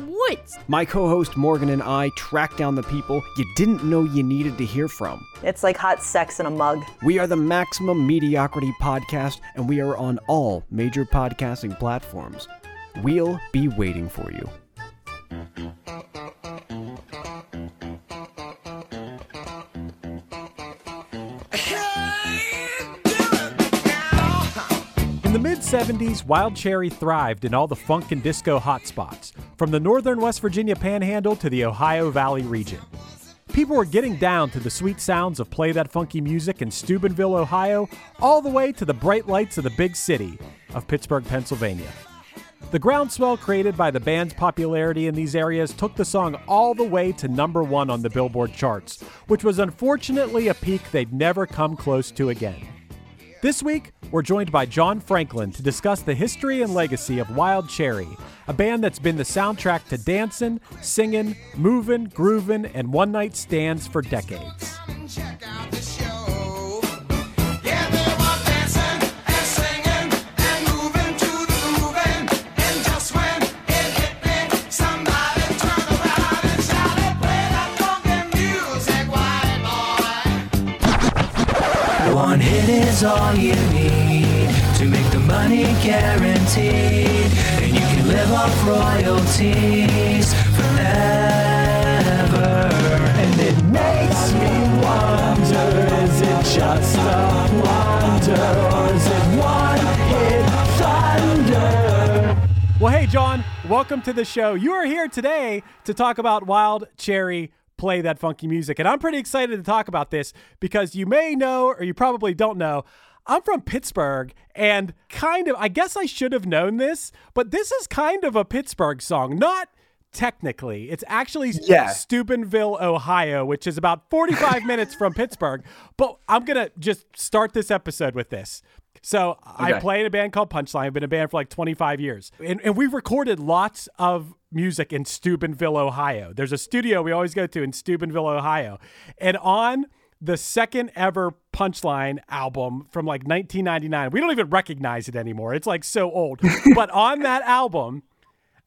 woods? My co host Morgan and I track down the people you didn't know you needed to hear from. It's like hot sex in a mug. We are the Maximum Mediocrity Podcast, and we are on all major podcasting platforms. We'll be waiting for you. In the mid 70s, Wild Cherry thrived in all the funk and disco hotspots, from the northern West Virginia panhandle to the Ohio Valley region. People were getting down to the sweet sounds of Play That Funky Music in Steubenville, Ohio, all the way to the bright lights of the big city of Pittsburgh, Pennsylvania. The groundswell created by the band's popularity in these areas took the song all the way to number one on the Billboard charts, which was unfortunately a peak they'd never come close to again. This week, we're joined by John Franklin to discuss the history and legacy of Wild Cherry, a band that's been the soundtrack to dancing, singing, moving, grooving, and one night stands for decades. Is all you need to make the money guaranteed. And you can live off royalties forever. And it makes me wonder is it just a wonder or is it one hit thunder? Well, hey, John, welcome to the show. You are here today to talk about Wild Cherry Play That Funky Music. And I'm pretty excited to talk about this because you may know, or you probably don't know, I'm from Pittsburgh and kind of, I guess I should have known this, but this is kind of a Pittsburgh song. Not technically, it's actually Yeah. Steubenville, Ohio, which is about 45 minutes from Pittsburgh. But I'm going to just start this episode with this. So I play in a band called Punchline. I've been in a band for like 25 years. And, and we've recorded lots of music in Steubenville, Ohio. There's a studio we always go to in Steubenville, Ohio. And on the second ever Punchline album from like 1999, we don't even recognize it anymore. It's like so old. but on that album,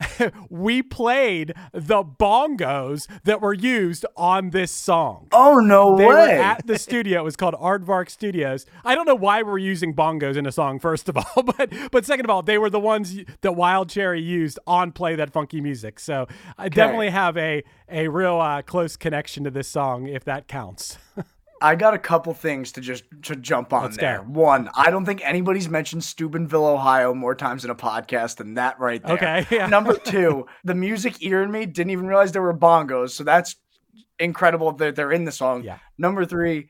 we played the bongos that were used on this song. Oh no They were way! at the studio. It was called Aardvark Studios. I don't know why we're using bongos in a song, first of all, but but second of all, they were the ones that Wild Cherry used on Play That Funky Music. So I definitely have a a real uh, close connection to this song, if that counts. I got a couple things to just to jump on Let's there. go. One, I don't think anybody's mentioned Steubenville, Ohio more times in a podcast than that right there. Okay, yeah. Number two, the music ear in me didn't even realize there were bongos, so that's incredible that they're in the song. Yeah. Number three,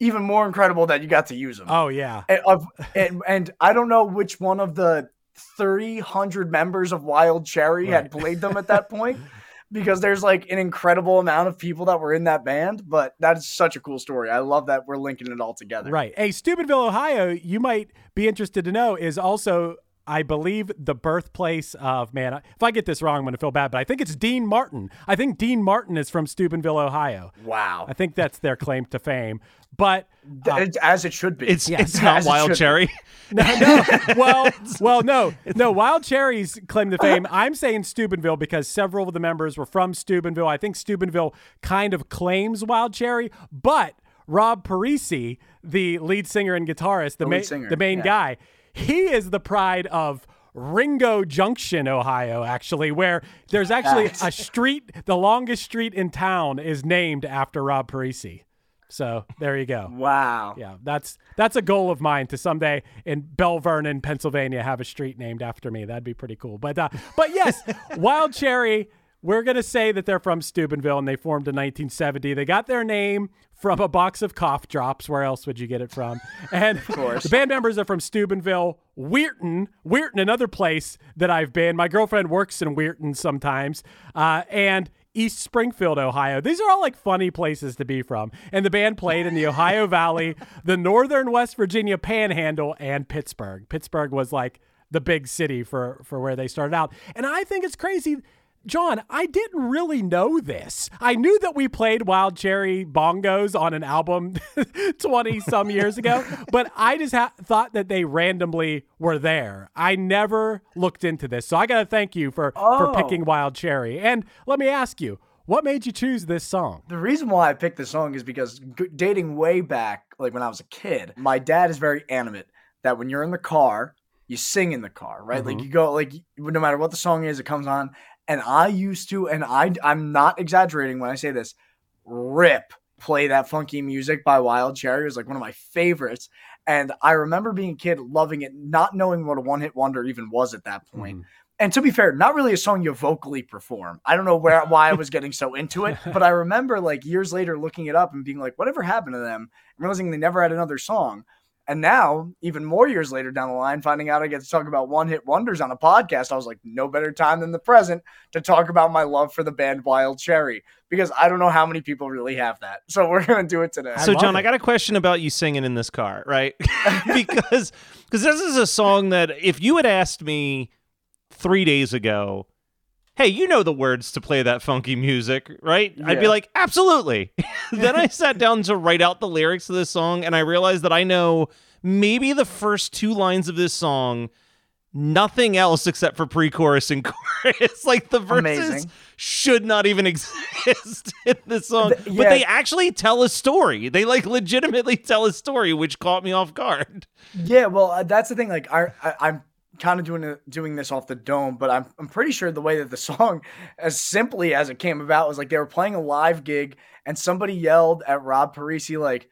even more incredible that you got to use them. Oh yeah. and, of, and, and I don't know which one of the 300 members of Wild Cherry had played them at that point because there's like an incredible amount of people that were in that band. But that is such a cool story. I love that we're linking it all together. Right. Hey, Steubenville, Ohio, you might be interested to know is also, I believe, the birthplace of, man, if I get this wrong, I'm going to feel bad, but I think it's Dean Martin. I think Dean Martin is from Steubenville, Ohio. Wow. I think that's their claim to fame. But uh, Th- as it should be. It's it's not As it Wild be. Cherry. no, no. Well, well, no, no. Wild Cherry's claim to fame. I'm saying Steubenville because several of the members were from Steubenville. I think Steubenville kind of claims Wild Cherry, but Rob Parissi, the lead singer and guitarist, the, The ma- singer, the main yeah. guy, he is the pride of. Mingo Junction, Ohio, actually, where there's actually a street, the longest street in town is named after Rob Parissi. So there you go. Wow. Yeah, that's that's a goal of mine to someday in Belle Vernon, Pennsylvania, have a street named after me. That'd be pretty cool. But uh, but yes, Wild Cherry. We're gonna say that they're from Steubenville and they formed in 1970. They got their name from a box of cough drops. Where else would you get it from? And of course, the band members are from Steubenville, Weirton, Weirton, another place that I've been. My girlfriend works in Weirton sometimes, uh, and East Springfield, Ohio. These are all like funny places to be from. And the band played in the Ohio Valley, the northern West Virginia Panhandle, and Pittsburgh. Pittsburgh was like the big city for for where they started out. And I think it's crazy. John, I didn't really know this. I knew that we played Wild Cherry bongos on an album 20 some years ago, but I just ha- thought that they randomly were there. I never looked into this. So I got to thank you for for Oh. picking Wild Cherry. And let me ask you, what made you choose this song? The reason why I picked this song is because g- dating way back, like when I was a kid, my dad is very animate that when you're in the car, you sing in the car, right? Like mm-hmm. you go, like no matter what the song is, it comes on. And I used to, and I, I'm not exaggerating when I say this, rip play that funky music by Wild Cherry. It was like one of my favorites. And I remember being a kid loving it, not knowing what a one hit wonder even was at that point. Mm-hmm. And to be fair, not really a song you vocally perform. I don't know where why I was getting so into it, but I remember like years later looking it up and being like, whatever happened to them? Realizing they never had another song. And now, even more years later down the line, finding out I get to talk about one hit wonders on a podcast, I was like, no better time than the present to talk about my love for the band Wild Cherry because I don't know how many people really have that. So we're going to do it today. So, love John, it. I got a question about you singing in this car, right? because because this is a song that if you had asked me three days ago, hey, you know the words to play that funky music, right? I'd be like, absolutely. then I sat down to write out the lyrics of this song, and I realized that I know maybe the first two lines of this song. Nothing else except for pre-chorus and chorus. like the verses Amazing. should not even exist in this song, Th- but they actually tell a story. They like legitimately tell a story, which caught me off guard. Yeah, well, uh, that's the thing. Like, I, I I'm kind of doing it, doing this off the dome, but I'm I'm pretty sure the way that the song, as simply as it came about, was like they were playing a live gig and somebody yelled at Rob Parissi like,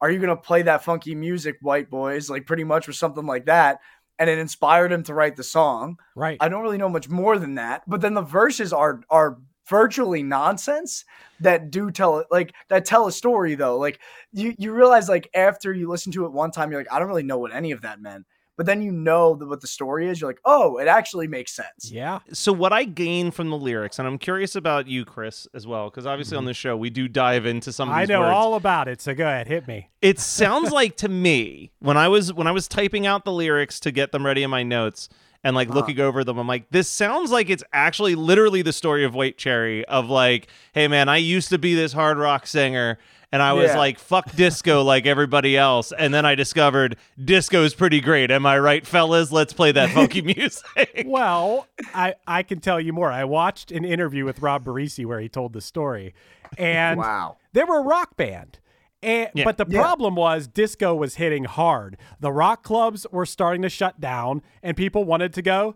"Are you gonna play that funky music, white boys?" Like, pretty much was something like that, and it inspired him to write the song. Right. I don't really know much more than that, but then the verses are are virtually nonsense that do tell like that tell a story though. Like you you realize like after you listen to it one time, you're like, I don't really know what any of that meant. But then you know the, what the story is. You're like, oh, it actually makes sense. yeah. So what I gain from the lyrics, and I'm curious about you, Chris, as well, because obviously on mm-hmm. this show we do dive into some of I know words. all about it. So go ahead, hit me. it sounds like to me when I was when I was typing out the lyrics to get them ready in my notes and like looking uh-huh. over them, I'm like, this sounds like it's actually literally the story of White Cherry of like, hey man, I used to be this hard rock singer. And I was Yeah. like, fuck disco like everybody else. And then I discovered disco is pretty great. Am I right, fellas? Let's play that funky music. Well, I, I can tell you more. I watched an interview with Rob Parissi where he told the story. And Wow. they were a rock band. And, Yeah. But the Yeah. problem was disco was hitting hard. The rock clubs were starting to shut down, and people wanted to go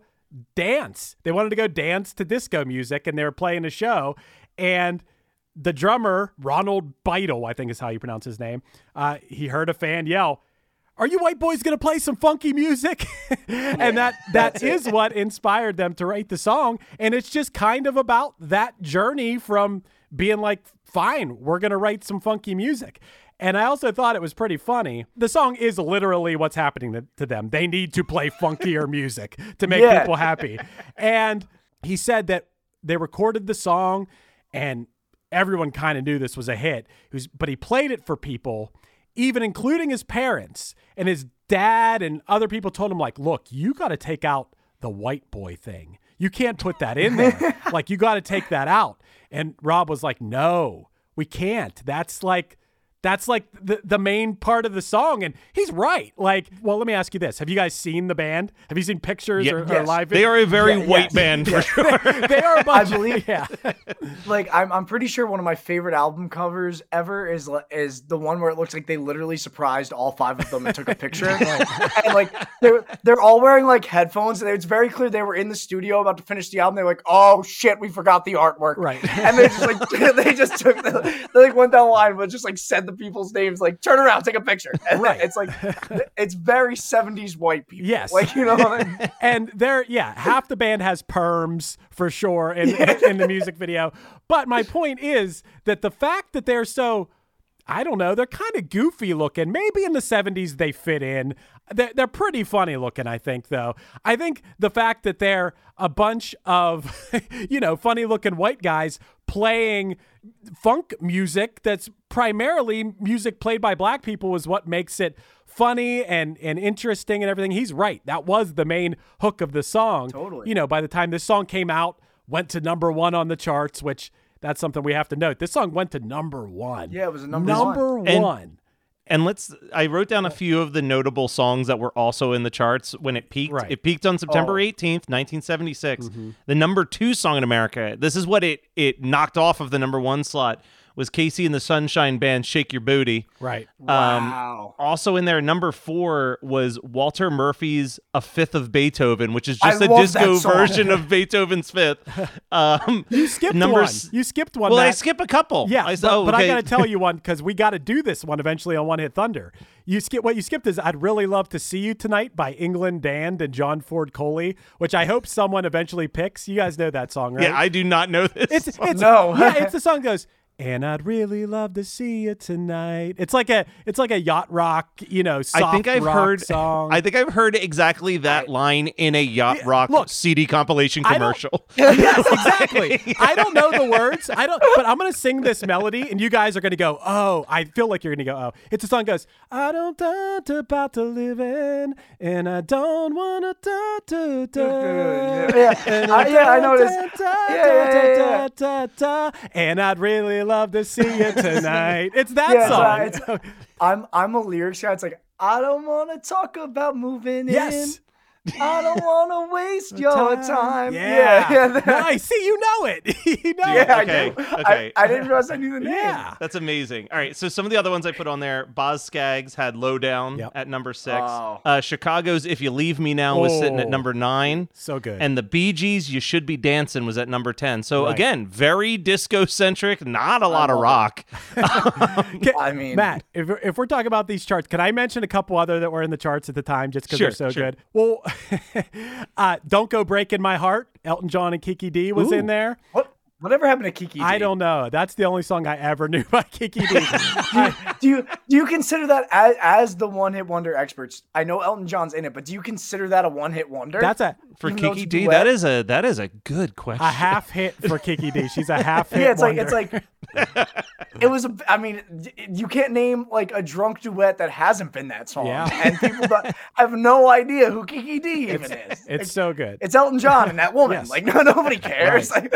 dance. They wanted to go dance to disco music, and they were playing a show. And the drummer, Ronald Beitle, I think is how you pronounce his name, uh, he heard a fan yell, are you white boys gonna play some funky music? and that that is what inspired them to write the song. And it's just kind of about that journey from being like, fine, we're gonna write some funky music. And I also thought it was pretty funny. The song is literally what's happening to, to them. They need to play funkier music to make Yeah. people happy. And he said that they recorded the song and everyone kind of knew this was a hit. He was- but he played it for people, even including his parents and his dad and other people told him like, "Look, you got to take out the white boy thing. You can't put that in there. like you got to take that out." And Rob was like, "No, we can't. That's like that's like the, the main part of the song. And he's right. Like, well, let me ask you this. Have you guys seen the band? Have you seen pictures Yeah. or, or Yes. live They are a very Yeah, white yes. band for sure. they are a bunch believe- yeah. like I'm, I'm pretty sure one of my favorite album covers ever is is the one where it looks like they literally surprised all five of them and took a picture and like they're they're all wearing like headphones and it's very clear they were in the studio about to finish the album they're like oh shit we forgot the artwork Right. and they just like they just took the, they like went down the line but just like said the people's names like turn around take a picture and Right. it's like it's very 70s white people Yes. like you know what I mean? and they're yeah, half the band has perms for sure in in the music video. But my point is that the fact that they're so I don't know, they're kind of goofy looking. Maybe in the 70s they fit in. They're, they're pretty funny looking, I think, though. I think the fact that they're a bunch of, you know, funny looking white guys playing funk music that's primarily music played by black people is what makes it funny and and interesting and everything. He's right. That was the main hook of the song. Totally. You know, by the time this song came out, went to number 1 on the charts, which that's something we have to note. This song went to number 1. Yeah, it was a number number one. Number 1. And- And let's I wrote down a few of the notable songs that were also in the charts when it peaked. Right. It peaked on September Oh. 18th, 1976. Mm-hmm. The number 2 song in America. This is what it it knocked off of the number 1 slot was KC and the Sunshine Band Shake Your Booty. Right. wow Also in there, number four was Walter Murphy's A Fifth of Beethoven, which is just a disco version of Beethoven's Fifth. Um, You skipped number one. s- You skipped one. well, I skip a couple. Yeah, I, but, oh, but I got to tell you one because we got to do this one eventually on One Hit Thunder. You skip what you skipped is "I'd Really Love to See You Tonight" by England Dan and John Ford Coley, which I hope someone eventually picks. You guys know that song, right? Yeah, I do not know this. it's it's No. yeah, it's the song goes. And I'd really love to see you tonight. It's like a it's like a yacht rock, you know, soft I think I've rock heard. song. I think I've heard exactly that line in a yacht rock look, CD compilation commercial. yes, exactly. I don't know the words. I don't, but I'm gonna sing this melody, and you guys are gonna go, "Oh!" I feel like you're gonna go, "Oh!" It's a song that goes, "I don't doubt about to live in, and I don't wanna da da da." Yeah, and I- yeah, I know this. da, da, Yeah, yeah, da, yeah, da, da, da, and I'd really love to see you tonight. It's that Yeah, song. it's, I'm I'm a lyrics guy. It's like I don't want to talk about moving yes. in. I don't want to waste your time. Yeah. yeah, that- nice. See, you know it. you know yeah, I Okay, do. okay. I, I didn't realize I knew the name. Yeah. That's amazing. All right, so some of the other ones I put on there, Boz Scaggs had Lowdown Yep. at number six. Oh. Uh, Chicago's If You Leave Me Now was sitting at Oh. number nine. So good. And the Bee Gees, You Should Be Dancing was at number 10. So Right. again, very disco centric, not a lot of rock. Can- I mean- Matt, if we're, if we're talking about these charts, can I mention a couple other that were in the charts at the time just because Sure, they're so sure. good? Well, uh, "Don't Go Breaking My Heart," Elton John and Kiki Dee was in there. What whatever happened to Kiki? I D? don't know. That's the only song I ever knew by Kiki Dee. I- Do you do you consider that as, as the one hit wonder experts? I know Elton John's in it, but do you consider that a one hit wonder? that's a For Even Kiki it's a D, duet? that is a that is a good question. a half hit for Kiki Dee. She's a half hit. yeah. It's like it's like it was. A, I mean, you can't name like a drunk duet that hasn't been that song, Yeah. and people don't, have no idea who Kiki Dee even is. it's so good. It's Elton John and that woman. Yes. Like no, nobody cares. Like,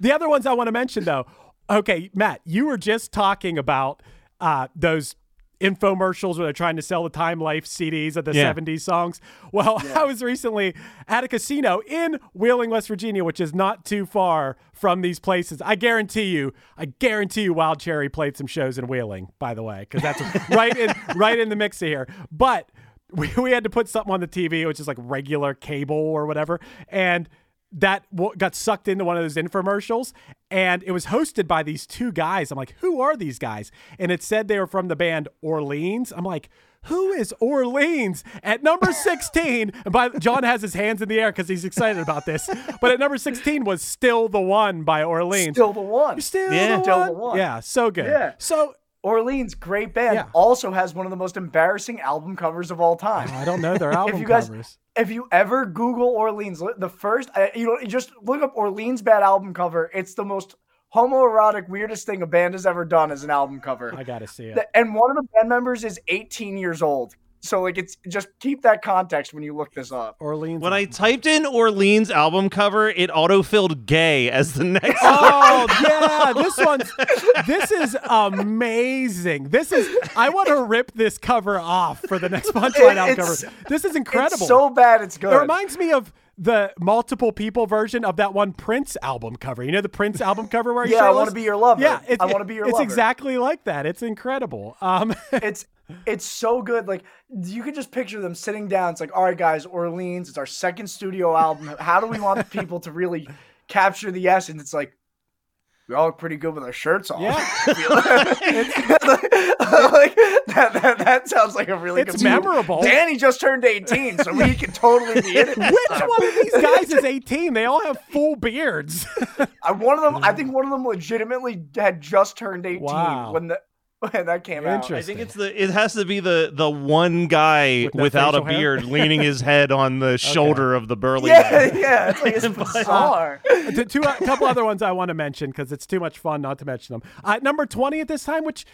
The other ones I want to mention though. Okay, Matt, you were just talking about uh, those infomercials where they're trying to sell the Time Life CDs of the Yeah. 70s songs. Well, I was recently at a casino in Wheeling, West Virginia, which is not too far from these places. I guarantee you, I guarantee you Wild Cherry played some shows in Wheeling, by the way, because that's right in right in the mix here. But we, we had to put something on the TV, which is like regular cable or whatever. And that w- got sucked into one of those infomercials and it was hosted by these two guys. I'm like, who are these guys? And it said they were from the band Orleans. I'm like, who is Orleans? At number 16, and by John has his hands in the air because he's excited about this. But at number 16 was Still the One by Orleans. still the one. Still, Yeah. the, Still one. the one. Yeah, so good. Yeah. So Orleans, great band, Yeah. also has one of the most embarrassing album covers of all time. I don't know their album if you guys, covers. if you ever Google Orleans, the first, uh, you know, just look up Orleans bad album cover. It's the most homoerotic, weirdest thing a band has ever done as an album cover. I gotta see it. And one of the band members is 18 years old. So like, it's just keep that context when you look this up. Orleans. When I typed in Orleans album cover, it autofilled gay as the next. Oh yeah, this one's this is amazing. This is I want to rip this cover off for the next Punchline album It's- cover. This is incredible. It's so bad, it's good. It reminds me of the multiple people version of that one Prince album cover. You know the Prince album cover where Yeah, I? Wanna Be Your Lover. Yeah, I Wanna Be Your lover. It's Lover. exactly like that. It's incredible. Um, it's it's so good. Like you could just picture them sitting down. It's like, all right, guys, Orleans. It's our second studio album. How do we want the people to really capture the essence? It's like we all look pretty good with our shirts off. Yeah. like, that, that, that sounds like a really It's good memorable. Danny just turned 18, so we can totally be in it. which one of these guys is 18? They all have full beards. I, one of them, I think one of them legitimately had just turned 18 Wow. when the when that came out. I think it's the. It has to be the the one guy With without a facial hair? beard leaning his head on the shoulder of the burly Yeah, guy. yeah, it's like it's bizarre. T- two, a couple other ones I want to mention because it's too much fun not to mention them. Uh, number 20 at this time, which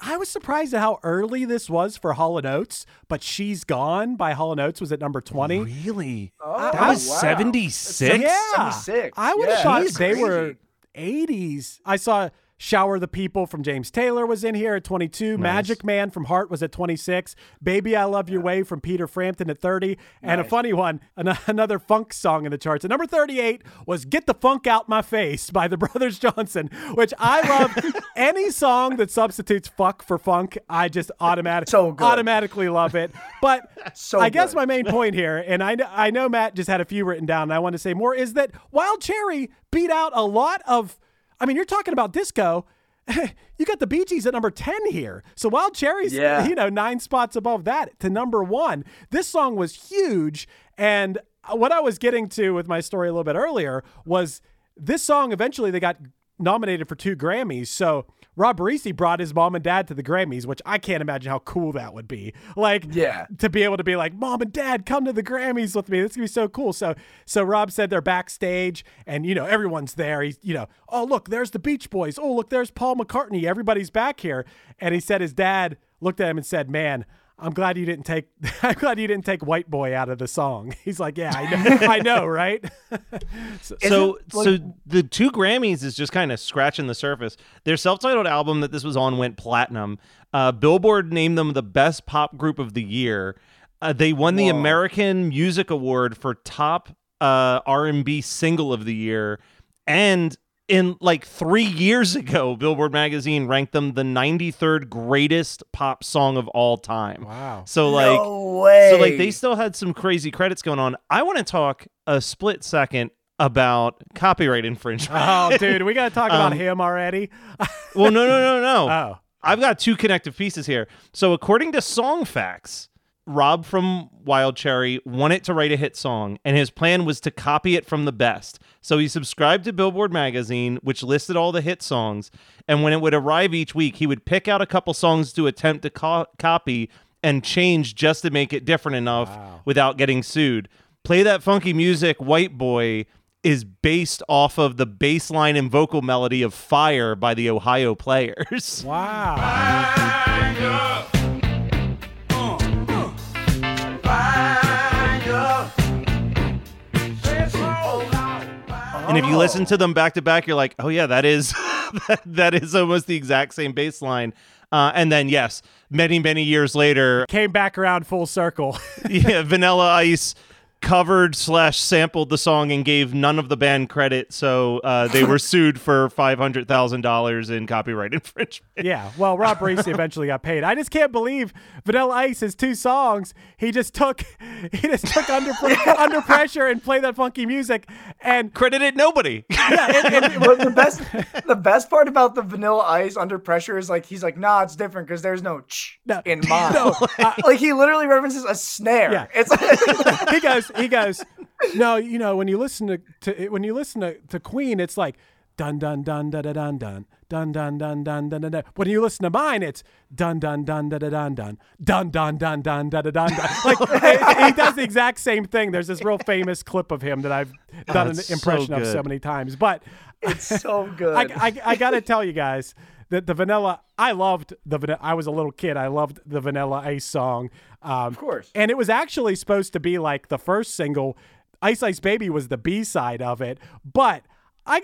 I was surprised at how early this was for Hall & Oates, but She's Gone by Hall & Oates was at number 20. Really? Oh, That was wow. seventy six. Yeah. 76. I would have Yeah, thought that's they crazy. were 80s. I saw Shower the People from James Taylor was in here at 22. Magic Man from Heart was at 26. Baby I Love Your Way from Peter Frampton at 30. And a funny one, an- another funk song in the charts. At number 38 was Get the Funk Out My Face by the Brothers Johnson, which I love. Any song that substitutes fuck for funk, I just automatic, So automatically love it. But So I guess good. my main point here, and I, I know Matt just had a few written down, and I want to say more, is that Wild Cherry beat out a lot of. I mean, you're talking about disco. you got the Bee Gees at number 10 here. So Wild Cherry's, Yeah. you know, nine spots above that to number one. This song was huge. And what I was getting to with my story a little bit earlier was this song eventually they got nominated for two Grammys. So Rob Parissi brought his mom and dad to the Grammys, which I can't imagine how cool that would be. Like, Yeah. to be able to be like, mom and dad, come to the Grammys with me. That's gonna be so cool. So, so Rob said they're backstage, and you know everyone's there. He's, you know, oh look, there's the Beach Boys. Oh look, there's Paul McCartney. Everybody's back here. And he said his dad looked at him and said, "Man." I'm glad you didn't take. I'm glad you didn't take "White Boy" out of the song. He's like, yeah, I know, I know, right? So, Isn't, like- so the two Grammys is just kind of scratching the surface. Their self-titled album that this was on went platinum. Uh, Billboard named them the best pop group of the year. Uh, they won the Whoa. American Music Award for top uh, R&B single of the year, and in like three years ago, Billboard magazine ranked them the 93rd greatest pop song of all time. Wow. So like, no way. so like they still had some crazy credits going on. I want to talk a split second about copyright infringement. Oh, dude, we got to talk about Um, him already. well, no, no, no, no. Oh, I've got two connective pieces here. So according to Song Facts, Rob from Wild Cherry wanted to write a hit song, and his plan was to copy it from the best. So he subscribed to Billboard magazine, which listed all the hit songs, and when it would arrive each week, he would pick out a couple songs to attempt to co- copy and change just to make it different enough without getting sued. Play that funky music, White Boy is based off of the bass line and vocal melody of Fire by the Ohio Players. wow. And if you listen to them back to back, you're like, oh yeah, that is that, that is almost the exact same bass line. Uh, and then yes, many many years later, Came back around full circle. yeah, Vanilla Ice covered slash sampled the song and gave none of the band credit, so uh, they were sued for five hundred thousand dollars in copyright infringement. Yeah, well, Rob Racy eventually got paid. I just can't believe Vanilla Ice has two songs. He just took, he just took under under pressure and played that funky music, and Credited nobody. yeah, and, and- But the best, the best part about the Vanilla Ice under pressure is like he's like, nah, it's different because there's no ch No. in mine. No. like he literally references a snare. Yeah. It's like, he goes, he goes, no, you know, when you listen to, to when you listen to, to Queen, it's like dun dun dun dun dun dun dun dun dun dun dun dun dun. When you listen to mine, it's dun dun dun dun dun dun dun dun dun dun dun dun dun dun. Like he does the exact same thing. There's this real famous clip of him that I've done an impression of so many times. But It's so good. I, I, I gotta tell you guys that the vanilla. I loved the vanilla. I was a little kid. I loved the Vanilla Ice song. Um, of course. And it was actually supposed to be like the first single. Ice Ice Baby was the B side of it, but I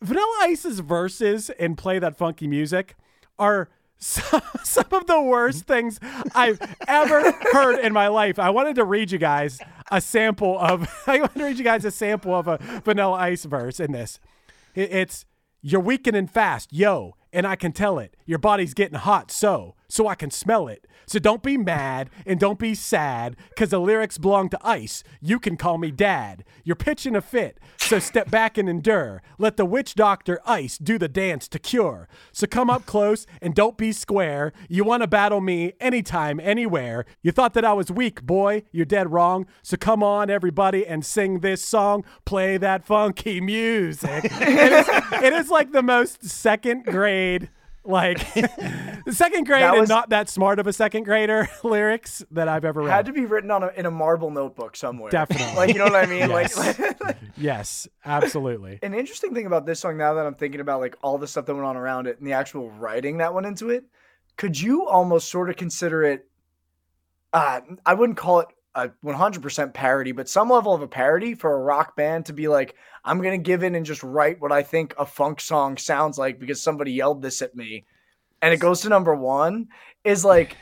Vanilla Ice's verses in "Play That Funky Music" are. Some, some of the worst things I've ever heard in my life. I wanted to read you guys a sample of. I wanted to read you guys a sample of a Vanilla Ice verse in this. It's you're weakening fast, yo, and I can tell it. Your body's getting hot, so so I can smell it. So don't be mad and don't be sad, cause the lyrics belong to ice. You can call me dad. You're pitching a fit, so step back and endure. Let the witch doctor ice do the dance to cure. So come up close and don't be square. You want to battle me anytime, anywhere. You thought that I was weak, boy. You're dead wrong. So come on, everybody, and sing this song. Play that funky music. it, is, it is like the most second grade, like the second grade That and not that smart of a second grader lyrics that I've ever read. had to be written on a, in a marble notebook somewhere. Definitely. Like you know what I mean? Yes. Like yes, absolutely. an interesting thing about this song now that I'm thinking about like all the stuff that went on around it and the actual writing that went into it, could you almost sort of consider it uh I wouldn't call it a 100% parody, but some level of a parody for a rock band to be like, I'm going to give in and just write what I think a funk song sounds like because somebody yelled this at me. And it goes to number 1 is like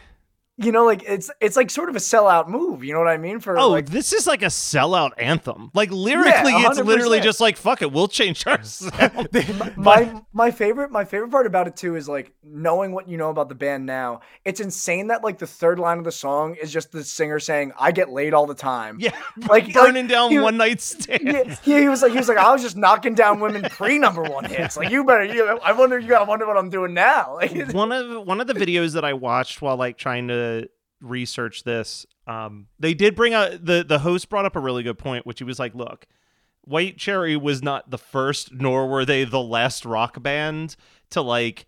you know like it's it's like sort of a sellout move, you know what I mean for Oh, like this is like a sellout anthem. Like lyrically, it's literally just like fuck it, we'll change our sound. my my favorite my favorite part about it too is like knowing what you know about the band now. It's insane that like the third line of the song is just the singer saying, "I get laid all the time." yeah, like burning like, down one night stand. Yeah, he, he was like he was like I was just knocking down women pre number one hits. Like you better. You, I wonder. You gotta wonder what I'm doing now. Like, one of one of the videos that I watched while like trying to research this, um, they did bring out the the host brought up a really good point, which he was like, "Look, White Cherry was not the first, nor were they the last rock band to like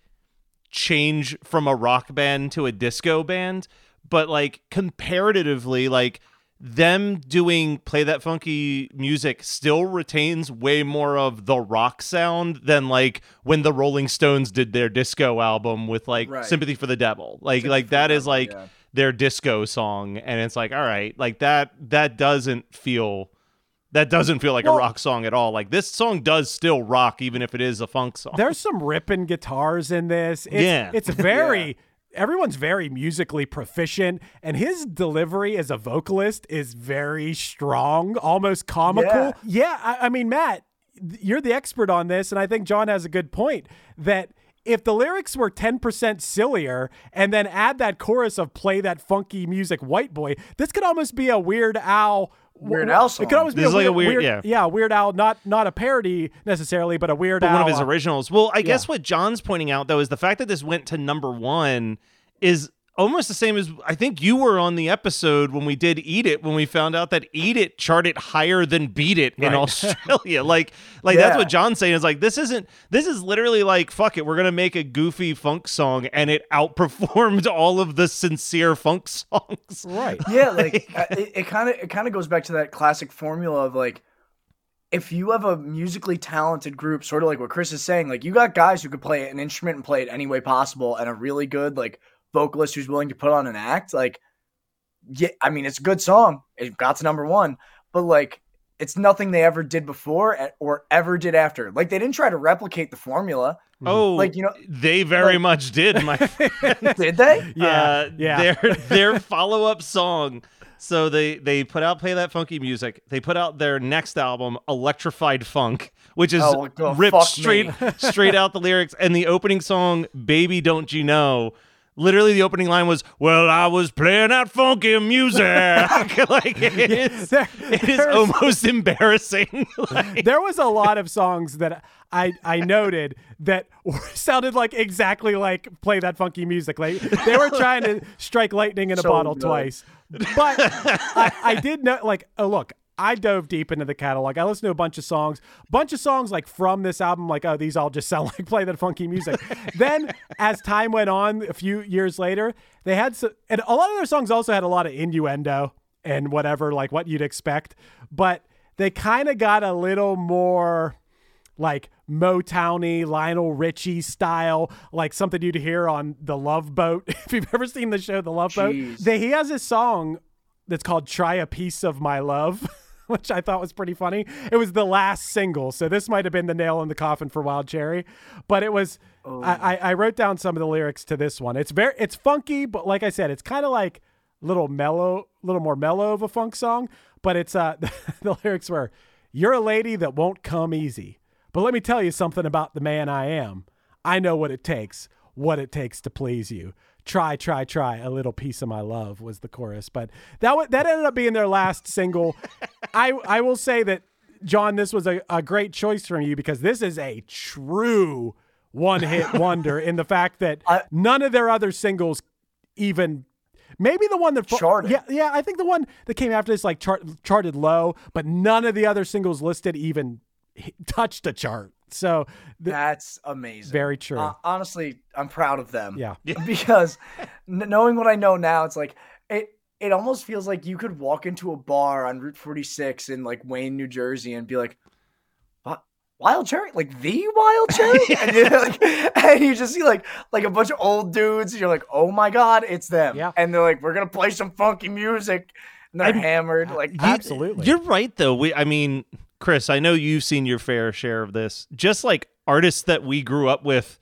change from a rock band to a disco band, but like comparatively, like." Them doing play that funky music still retains way more of the rock sound than like when the Rolling Stones did their disco album with like Right. Sympathy for the Devil. Like Sympathy like that is Devil, like yeah. their disco song and it's like all right, like that that doesn't feel that doesn't feel like Well- a rock song at all. Like this song does still rock even if it is a funk song. There's some ripping guitars in this. It's, Yeah. it's very. Everyone's very musically proficient, and his delivery as a vocalist is very strong, almost comical. Yeah, I, I mean, Matt, you're the expert on this, and I think John has a good point that if the lyrics were 10% sillier and then add that chorus of play that funky music, white boy, this could almost be a Weird Al. Weird Al It could song. almost be a is like a weird, weird- yeah. yeah, Weird Al, not not a parody necessarily, but a Weird but Al. one of his uh, originals. Well, I guess what John's pointing out though is the fact that this went to number one is almost the same as I think you were on the episode when we did Eat It when we found out that Eat It charted higher than Beat It in Australia. like like that's what John's saying is like this isn't this is literally like fuck it we're gonna make a goofy funk song and it outperformed all of the sincere funk songs. Right. yeah, like uh, it kind of it kind of goes back to that classic formula of like if you have a musically talented group, sort of like what Chris is saying, like you got guys who could play an instrument and play it any way possible, and a really good like vocalist who's willing to put on an act, like yeah, I mean it's a good song. It got to number one, but like it's nothing they ever did before or ever did after. Like they didn't try to replicate the formula. Oh, Like, you know- they very like- much did, my. Did they? Yeah, uh, yeah. Their their follow up song. So they they put out play that funky music. They put out their next album, Electrified Funk, which is Oh, ripped straight straight out the lyrics. And the opening song, "Baby Don't You Know." Literally, the opening line was, "Well, I was playing that funky music." like it is, There- it is almost embarrassing. Like- there was a lot of songs that I I noted that sounded like exactly like play that funky music. Like they were trying to strike lightning in a So bottle good. twice. But I, I did know like oh look, I dove deep into the catalog. I listened to a bunch of songs, bunch of songs like from this album. Like, oh, these all just sound like play that funky music. then, as time went on, a few years later, they had some, and a lot of their songs also had a lot of innuendo and whatever, like what you'd expect. But they kind of got a little more like Motowny, Lionel Richie style, like something you'd hear on The Love Boat. if you've ever seen the show The Love Boat, they, he has a song that's called Try a Piece of My Love. Which I thought was pretty funny. It was the last single, so this might have been the nail in the coffin for Wild Cherry. But it was. I, I, I wrote down some of the lyrics to this one. It's very, it's funky, but like I said, it's kind of like a little mellow, a little more mellow of a funk song. But it's uh, the lyrics were, "You're a lady that won't come easy." But let me tell you something about the man I am. I know what it takes, what it takes to please you. Try, try, try. A little piece of my love was the chorus, but that w- that ended up being their last single. I I will say that John, this was a, a great choice from you because this is a true one hit wonder in the fact that I- none of their other singles even maybe the one that Charted. Yeah, yeah. I think the one that came after this like chart, charted low, but none of the other singles listed even touched a chart. So th- That's amazing. Very true. Uh, honestly, I'm proud of them. Yeah. because n- knowing what I know now, it's like it. It almost feels like you could walk into a bar on Route 46 in like Wayne, New Jersey, and be like, "What? Wild Cherry? Like the Wild Cherry?" and, you're like, and you just see like like a bunch of old dudes, and you're like, "Oh my god, it's them!" Yeah. And they're like, "We're gonna play some funky music," and they're And- hammered. Like, absolutely. You're right, though. We, I mean, Chris, I know you've seen your fair share of this. Just like artists that we grew up with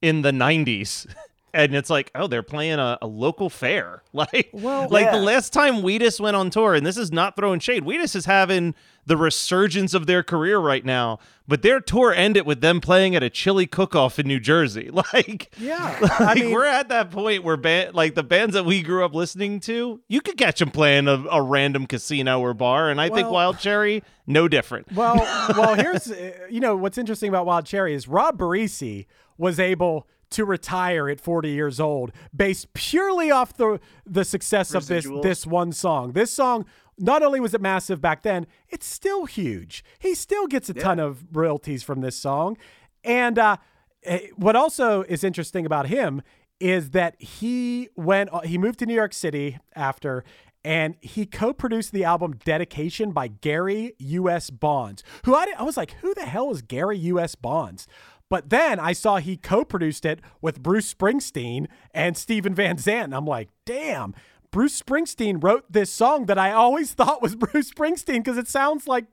in the '90s, and it's like, oh, they're playing a, a local fair. Like, Well, like the last time Wheatus went on tour, and this is not throwing shade. Wheatus is having the resurgence of their career right now, but their tour ended with them playing at a chili cook-off in New Jersey. Like, yeah. like I mean, we're at that point where band, like the bands that we grew up listening to, you could catch them playing a, a random casino or bar, and I think Wild Cherry no different. well, well, here's uh, you know what's interesting about Wild Cherry is Rob Parissi was able to retire at 40 years old based purely off the the success of this this one song. This song not only was it massive back then, it's still huge. He still gets a ton of royalties from this song. And uh, eh, what also is interesting about him is that he went he moved to New York City after and he co-produced the album Dedication by Gary U.S. Bonds, who I, I was like, who the hell is Gary U.S. Bonds? But then I saw he co-produced it with Bruce Springsteen and Steven Van Zandt. I'm like, damn, Bruce Springsteen wrote this song that I always thought was Bruce Springsteen because it sounds like,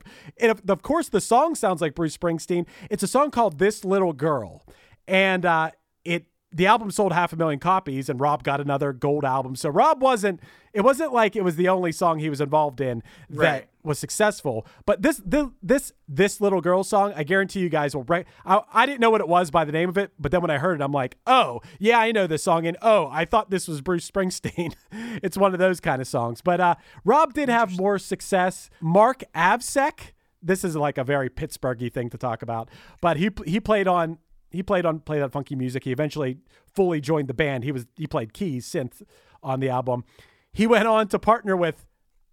of course, the song sounds like Bruce Springsteen. It's a song called "This Little Girl," and uh, it the album sold half a million copies, and Rob got another gold album. So Rob wasn't. It wasn't like it was the only song he was involved in that Right. was successful. But this this this this little girl song, I guarantee you guys will right. I, I didn't know what it was by the name of it, but then when I heard it, I'm like, oh yeah, I know this song, and oh, I thought this was Bruce Springsteen. it's one of those kind of songs. But uh, Rob did have more success. Mark Avsec. This is like a very Pittsburghy thing to talk about, but he he played on he played on played on funky music. He eventually fully joined the band. He was he played keys synth on the album. He went on to partner with.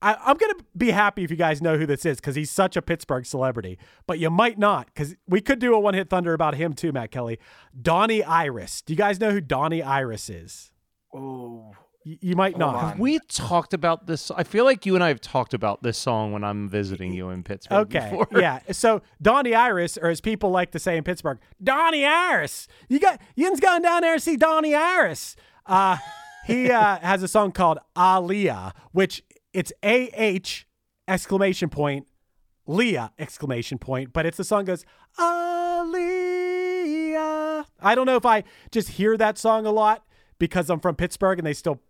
I, I'm gonna be happy if you guys know who this is because he's such a Pittsburgh celebrity, but you might not because we could do a one hit thunder about him too, Matt Kelly. Donnie Iris. Do you guys know who Donnie Iris is? oh, you might not. on. We talked about this. I feel like you and I have talked about this song when I'm visiting you in Pittsburgh. Okay. before. yeah. So Donnie Iris, or as people like to say in Pittsburgh, Donnie Iris. You got Yin's going down there to see Donnie Iris. Uh, he uh, has a song called Aliyah, which it's A H exclamation point Leah exclamation point, but it's the song goes Aliyah. I don't know if I just hear that song a lot because I'm from Pittsburgh and they still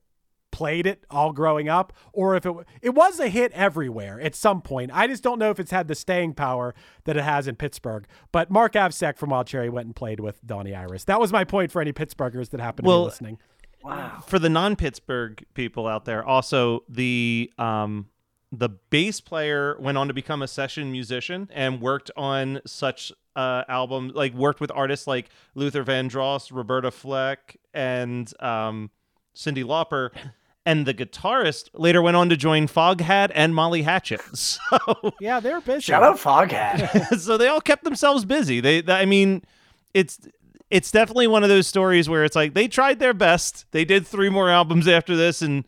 played it all growing up or if it it was a hit everywhere at some point. I just don't know if it's had the staying power that it has in Pittsburgh. But Mark Avsec from Wild Cherry went and played with Donnie Iris. That was my point for any Pittsburghers that happen to Well, be listening. Wow. for the non-Pittsburgh people out there, also the um the bass player went on to become a session musician and worked on such uh albums like worked with artists like Luther Vandross, Roberta Flack, and um Cyndi Lauper. And the guitarist later went on to join Foghat and Molly Hatchet. So Yeah, they're busy. Shout out Foghat. so they all kept themselves busy. They, I mean, it's it's definitely one of those stories where it's like they tried their best. They did three more albums after this and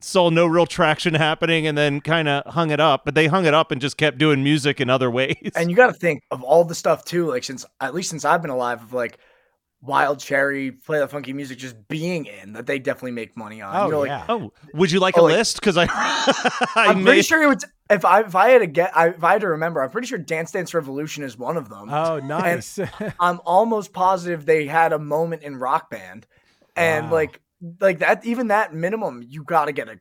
saw no real traction happening, and then kind of hung it up. But they hung it up and just kept doing music in other ways. and you got to think of all the stuff too. Like since at least since I've been alive, of like Wild Cherry, play the funky music, just being in that they definitely make money on. Oh, you know, like, yeah. oh, would you like Oh, a like- list? Because I, I I'm made, pretty sure it was if I if I had to get I, if I had to remember, I'm pretty sure Dance Dance Revolution is one of them. Oh, nice. I'm almost positive they had a moment in Rock Band, and Wow. like like that even that minimum you got to get a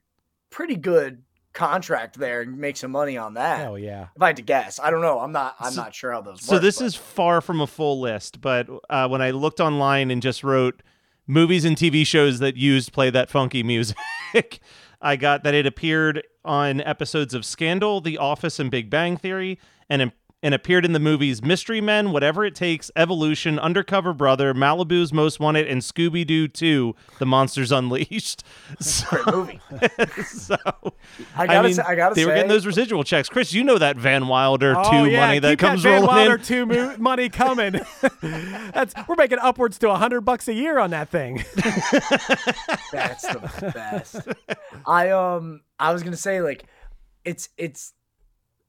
pretty good contract there and make some money on that. Hell yeah. If I had to guess, I don't know. I'm not. I'm So- not sure how those. So work, this but- is far from a full list, but uh, when I looked online and just wrote movies and TV shows that used play that funky music, I got that it appeared on episodes of Scandal, The Office, and Big Bang Theory, and and appeared in the movies Mystery Men, Whatever It Takes, Evolution, Undercover Brother, Malibu's Most Wanted, and Scooby Doo 2: The Monsters Unleashed. So, great movie. so I gotta mean, say, I gotta they say, were getting those residual checks. Chris, you know that Van Wilder Oh, 2 yeah, money that comes that Van rolling Wilder in. two mo- money coming. That's we're making upwards to a hundred bucks a year on that thing. That's the best. I um I was gonna say like it's it's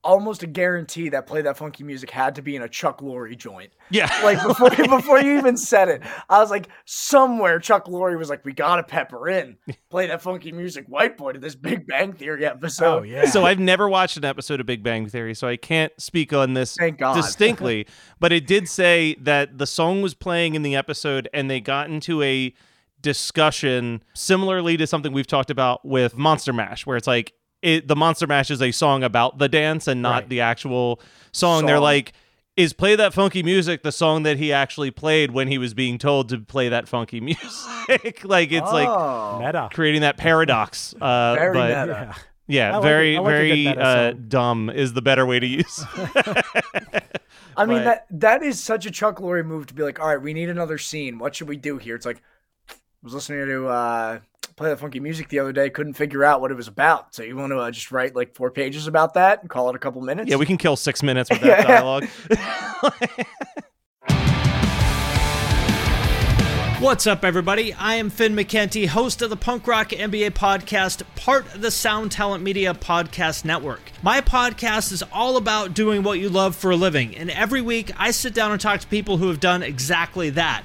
almost a guarantee that play that funky music had to be in a Chuck Lorre joint. Yeah. Like before before you even said it, I was like somewhere Chuck Lorre was like, we gotta pepper in play that funky music white boy to this Big Bang Theory episode. oh yeah. So I've never watched an episode of Big Bang Theory, so I can't speak on this Thank God. distinctly. but it did say that the song was playing in the episode, and they got into a discussion similarly to something we've talked about with Monster Mash, where it's like it, the Monster Mash is a song about the dance and not Right. the actual song. They're like. Is play that funky music the song that he actually played when he was being told to play that funky music? like it's like Oh. meta. creating that paradox. Uh, Very but meta. Yeah. yeah, like very like very uh, dumb is the better way to use. I mean But- that that is such a Chuck Lorre move to be like, all right, we need another scene. What should we do here? It's like I was listening to uh play the funky music the other day, couldn't figure out what it was about. So you want to uh, just write like four pages about that and call it a couple minutes? yeah, we can kill six minutes with that dialogue. What's up, everybody? I am Finn McKenty, host of the Punk Rock MBA podcast, part of the Sound Talent Media Podcast Network. My podcast is all about doing what you love for a living, and every week I sit down and talk to people who have done exactly that.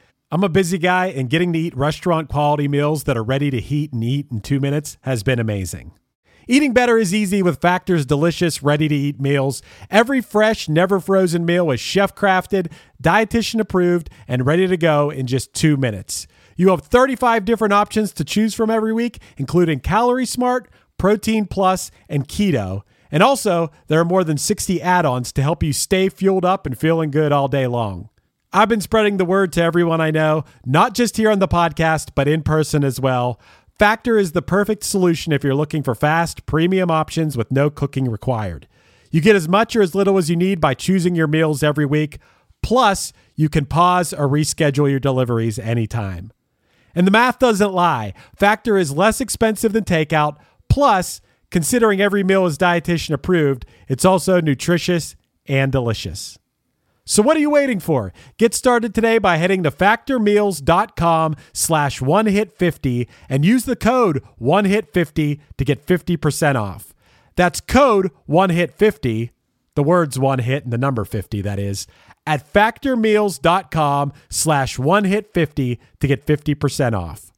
I'm a busy guy, and getting to eat restaurant quality meals that are ready to heat and eat in two minutes has been amazing. Eating better is easy with Factor's delicious, ready to eat meals. Every fresh, never frozen meal is chef crafted, dietitian approved, and ready to go in just two minutes. You have 35 different options to choose from every week, including Calorie Smart, Protein Plus, and Keto. And also, there are more than 60 add ons to help you stay fueled up and feeling good all day long. I've been spreading the word to everyone I know, not just here on the podcast, but in person as well. Factor is the perfect solution if you're looking for fast, premium options with no cooking required. You get as much or as little as you need by choosing your meals every week. Plus, you can pause or reschedule your deliveries anytime. And the math doesn't lie. Factor is less expensive than takeout. Plus, considering every meal is dietitian approved, it's also nutritious and delicious. So what are you waiting for? Get started today by heading to factormeals.com slash one hit 50 and use the code one hit 50 to get 50% off. That's code one hit 50, the words one hit and the number 50 that is, at factormeals.com slash one hit 50 to get 50% off.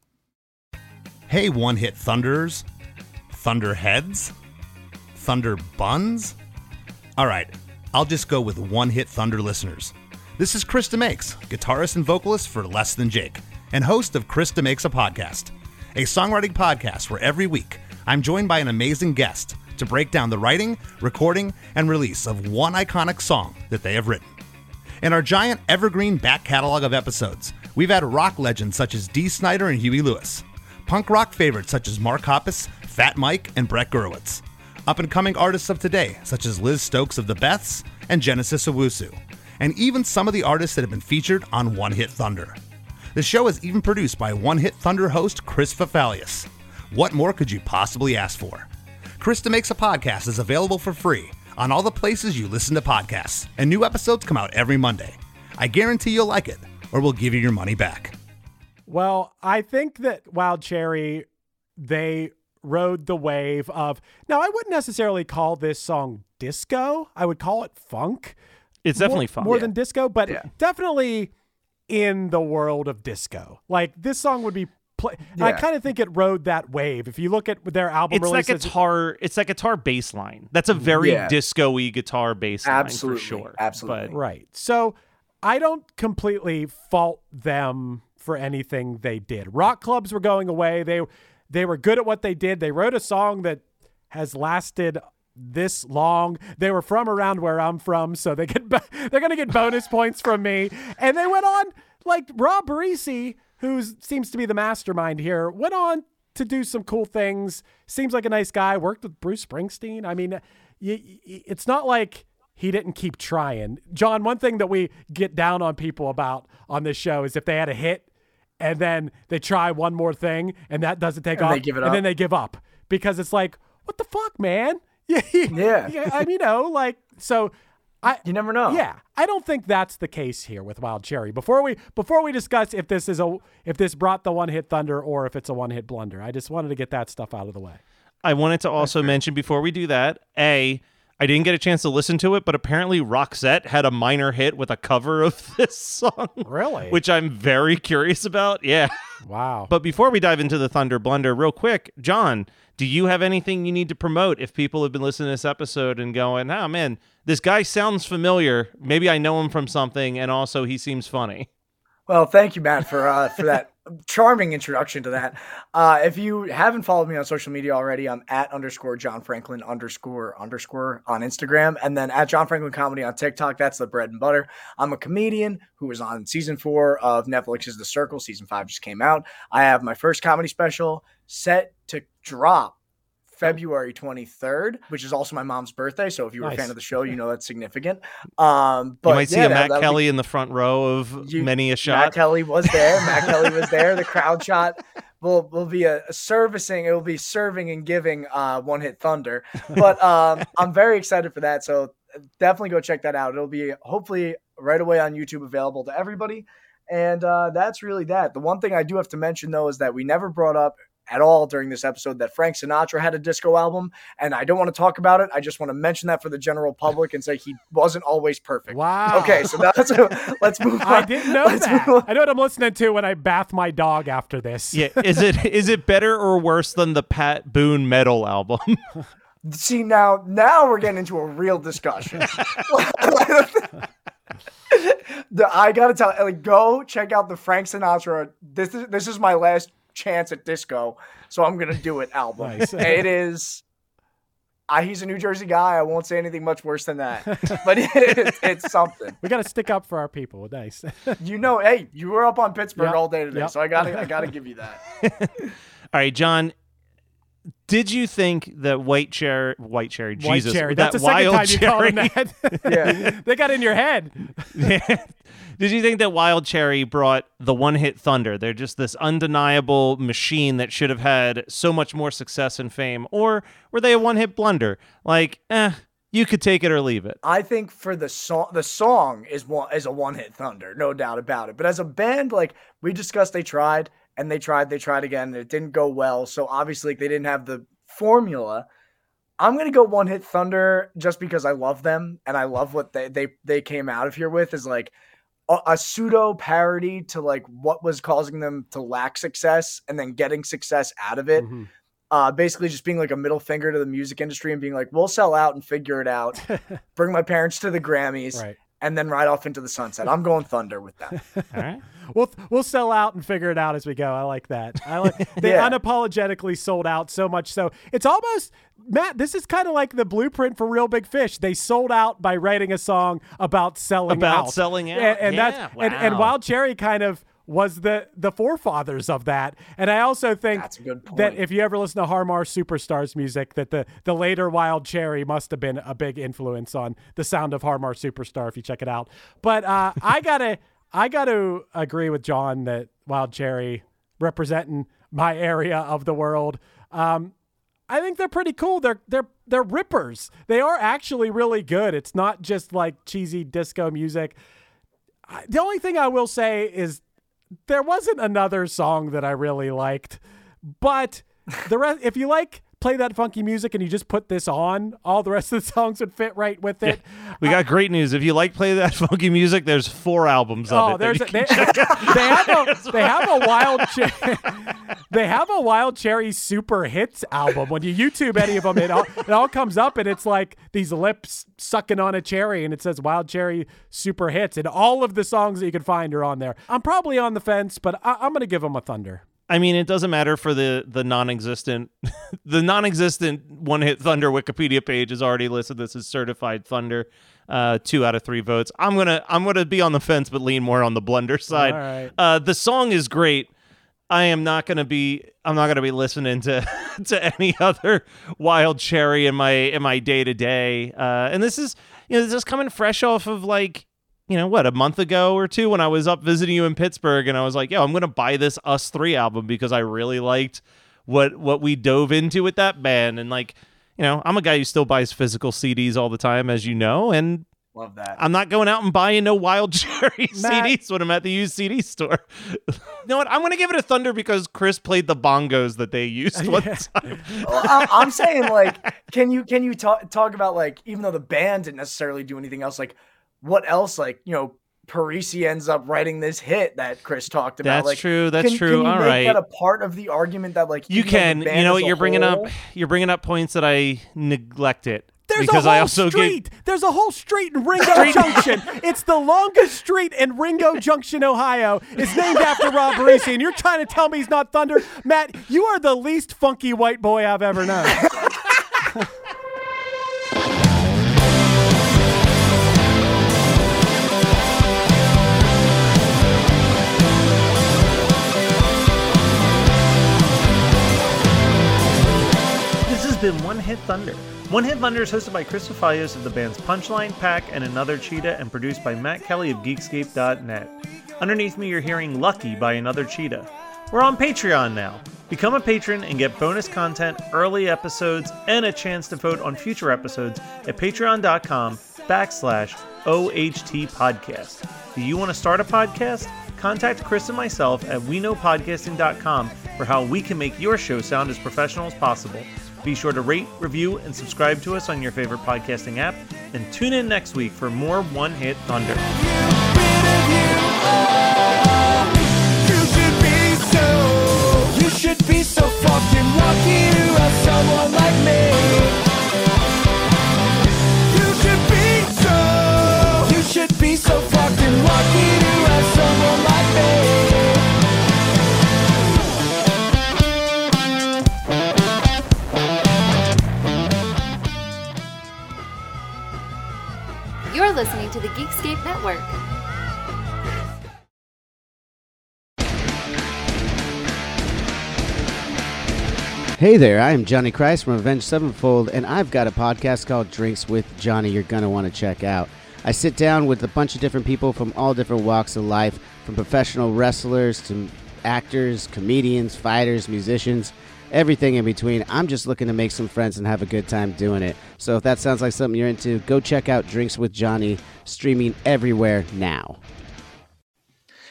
Hey, one hit thunders, thunderheads, thunder buns. All right, I'll just go with one hit thunder listeners. This is Chris DeMakes, guitarist and vocalist for Less Than Jake, and host of Chris DeMakes a Podcast, a songwriting podcast where every week I'm joined by an amazing guest to break down the writing, recording, and release of one iconic song that they have written. In our giant evergreen back catalog of episodes, we've had rock legends such as Dee Snider and Huey Lewis, punk rock favorites such as Mark Hoppus, Fat Mike, and Brett Gurewitz, up and coming artists of today such as Liz Stokes of the Beths and Genesis Owusu, and even some of the artists that have been featured on One Hit Thunder. The show is even produced by One Hit Thunder host Chris Fafalios. What more could you possibly ask for? Chris DeMakes a Podcast is available for free on all the places you listen to podcasts, and new episodes come out every Monday. I guarantee you'll like it, or we'll give you your money back. Well, I think that Wild Cherry, they rode the wave of. Now, I wouldn't necessarily call this song disco. I would call it funk. It's definitely more, funk. more Yeah. than disco, but Yeah. definitely in the world of disco. Like this song would be. Play- I kind of think it rode that wave. If you look at their album It's that guitar. It's that guitar bass line. That's a very Yeah. disco-y guitar bass line Absolutely, for sure. absolutely. But Right. So I don't completely fault them for anything they did. Rock clubs were going away. They they were good at what they did. They wrote a song that has lasted this long. They were from around where I'm from, so they get bo- they're going to get bonus points from me. And they went on like Rob Parissi, who seems to be the mastermind here, went on to do some cool things. Seems like a nice guy. Worked with Bruce Springsteen. I mean, y- y- it's not like he didn't keep trying. John, one thing that we get down on people about on this show is if they had a hit and then they try one more thing and that doesn't take And off, they give it and then they give up because it's like, what the fuck, man? Yeah, Yeah. I mean, you know, like so. I You never know. yeah, I don't think that's the case here with Wild Cherry. Before we before we discuss if this is a if this brought the one hit thunder or if it's a one hit blunder, I just wanted to get that stuff out of the way. I wanted to also mention before we do that, a I didn't get a chance to listen to it, but apparently Roxette had a minor hit with a cover of this song. Really? Which I'm very curious about. Yeah. Wow. But before we dive into the Thunder Blunder, real quick, John, do you have anything you need to promote if people have been listening to this episode and going, oh man, this guy sounds familiar. Maybe I know him from something, and also he seems funny. Well, thank you, Matt, for uh, for that charming introduction to that. Uh, if you haven't followed me on social media already, I'm at underscore John Franklin underscore underscore on Instagram, and then at John Franklin Comedy on TikTok. That's the bread and butter. I'm a comedian who was on season four of Netflix's The Circle. Season five just came out. I have my first comedy special set to drop February 23rd, which is also my mom's birthday. So if you were Nice. a fan of the show, you know that's significant. Um, but you might see a Matt that'll be- Kelly in the front row of you- many a shot. Matt. Kelly was there. Matt Kelly was there. The crowd shot will will be a, a servicing. It will be serving and giving uh, one hit thunder. But um, I'm very excited for that. So definitely go check that out. It'll be hopefully right away on YouTube, available to everybody. And uh, that's really that. The one thing I do have to mention though is that we never brought up at all during this episode that Frank Sinatra had a disco album, and I don't want to talk about it. I just want to mention that for the general public and say he wasn't always perfect. Wow. Okay, so that's let's move on. I didn't know Let's that. I know what I'm listening to when I bath my dog after this. Yeah, is it is it better or worse than the Pat Boone metal album? See now, now we're getting into a real discussion. the, I gotta tell, like, go check out the Frank Sinatra. This is this is my last chance at disco, so I'm gonna do it. Album. Nice. it is. I, he's a New Jersey guy. I won't say anything much worse than that, but it, it's something. We got to stick up for our people. Nice. You know, hey, you were up on Pittsburgh Yep, all day today, yep. so I gotta I gotta give you that. All right, John. Did you think that white cherry, white cherry, White Jesus, cherry. that That's the second wild time you called him cherry? that. Yeah. they got in your head. Did you think that Wild Cherry brought the one hit thunder? They're just this undeniable machine that should have had so much more success and fame. Or were they a one hit blunder? Like, eh, you could take it or leave it. I think for the song, the song is one is a one hit thunder, no doubt about it. But as a band, like we discussed, they tried and they tried, they tried again, and it didn't go well. So obviously, they didn't have the formula. I'm gonna go one hit thunder just because I love them and I love what they they they came out of here with is like a, a pseudo parody to like what was causing them to lack success and then getting success out of it Mm-hmm. uh, basically just being like a middle finger to the music industry and being like, we'll sell out and figure it out. Bring my parents to the Grammys, Right. And then ride off into the sunset. I'm going Thunder with that. All right. We'll we'll sell out and figure it out as we go. I like that. I like they Yeah. unapologetically sold out so much so it's almost Matt. This is kind of like the blueprint for Real Big Fish. They sold out by writing a song about selling About out. selling out. and, and Yeah, that's and, and wow. Wild Cherry kind of was the the forefathers of that. And I also think That's a good point. that if you ever listen to Har Mar Superstar's music, that the the later Wild Cherry must have been a big influence on the sound of Har Mar Superstar. If you check it out, but uh, I gotta I gotta agree with John that Wild Cherry representing my area of the world. Um, I think they're pretty cool. They're they're they're rippers. They are actually really good. It's not just like cheesy disco music. I- The only thing I will say is there wasn't another song that I really liked, but the rest if you like play that funky music and you just put this on, all the rest of the songs would fit right with it. We got uh, great news. If you like play that funky music, there's four albums of Oh, it. there's a, they, they have a they have a wild cher- they have a wild cherry super hits album. When you YouTube any of them, it all it all comes up and it's like these lips sucking on a cherry, and it says wild cherry super hits, and all of the songs that you can find are on there. I'm probably on the fence, but I, I'm gonna give them a thunder. I mean, it doesn't matter for the the non-existent, the non-existent one-hit Thunder Wikipedia page is already listed. This is certified Thunder, uh, two out of three votes. I'm gonna I'm gonna be on the fence, but lean more on the blunder side. Right. Uh, the song is great. I am not gonna be I'm not gonna be listening to to any other Wild Cherry in my in my day to day. And this is you know this is coming fresh off of like you know what a month ago or two when I was up visiting you in Pittsburgh and I was like, yo, I'm gonna buy this Us3 album because I really liked what what we dove into with that band and like you know I'm a guy who still buys physical CDs all the time as you know and Love that. I'm not going out and buying no Wild Cherry Matt- CDs when I'm at the used CD store. you know what? I'm going to give it a Thunder because Chris played the bongos that they used one time. Well, I, I'm saying like, can you can you talk talk about like even though the band didn't necessarily do anything else, like what else like you know Parissi ends up writing this hit that Chris talked about. That's like, true, that's can, true, Can you all make right. that a part of the argument that like You even though the can, you know what? You're bringing whole- up, you're bringing up points that I neglected. There's because a whole I also street. There's a whole street in Mingo Junction. It's the longest street in Mingo Junction, Ohio. It's named after Rob Parissi, and you're trying to tell me he's not Thunder? Matt, you are the least funky white boy I've ever known. been One Hit Thunder. One Hit Thunder is hosted by Chris Fafalios of the bands Punchline, Pack, and Another Cheetah, and produced by Matt Kelly of Geekscape.net. Underneath me, you're hearing Lucky by Another Cheetah. We're on Patreon now. Become a patron and get bonus content, early episodes, and a chance to vote on future episodes at patreon.com backslash OHT podcast. Do you want to start a podcast? Contact Chris and myself at weknowpodcasting.com for how we can make your show sound as professional as possible. Be sure to rate, review, and subscribe to us on your favorite podcasting app. And tune in next week for more One Hit Thunder. You're listening to the Geekscape Network. Hey there, I am Johnny Christ from Avenged Sevenfold, and I've got a podcast called Drinks with Johnny you're going to want to check out. I sit down with a bunch of different people from all different walks of life, from professional wrestlers to actors, comedians, fighters, musicians, everything in between. I'm just looking to make some friends and have a good time doing it. So if that sounds like something you're into, go check out Drinks with Johnny, streaming everywhere now.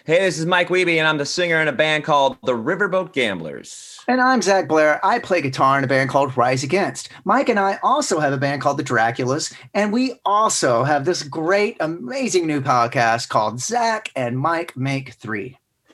Hey, this is Mike Wiebe, and I'm the singer in a band called the Riverboat Gamblers. And I'm Zach Blair. I play guitar in a band called Rise Against. Mike and I also have a band called the Draculas, and we also have this great, amazing new podcast called Zach and Mike Make Three.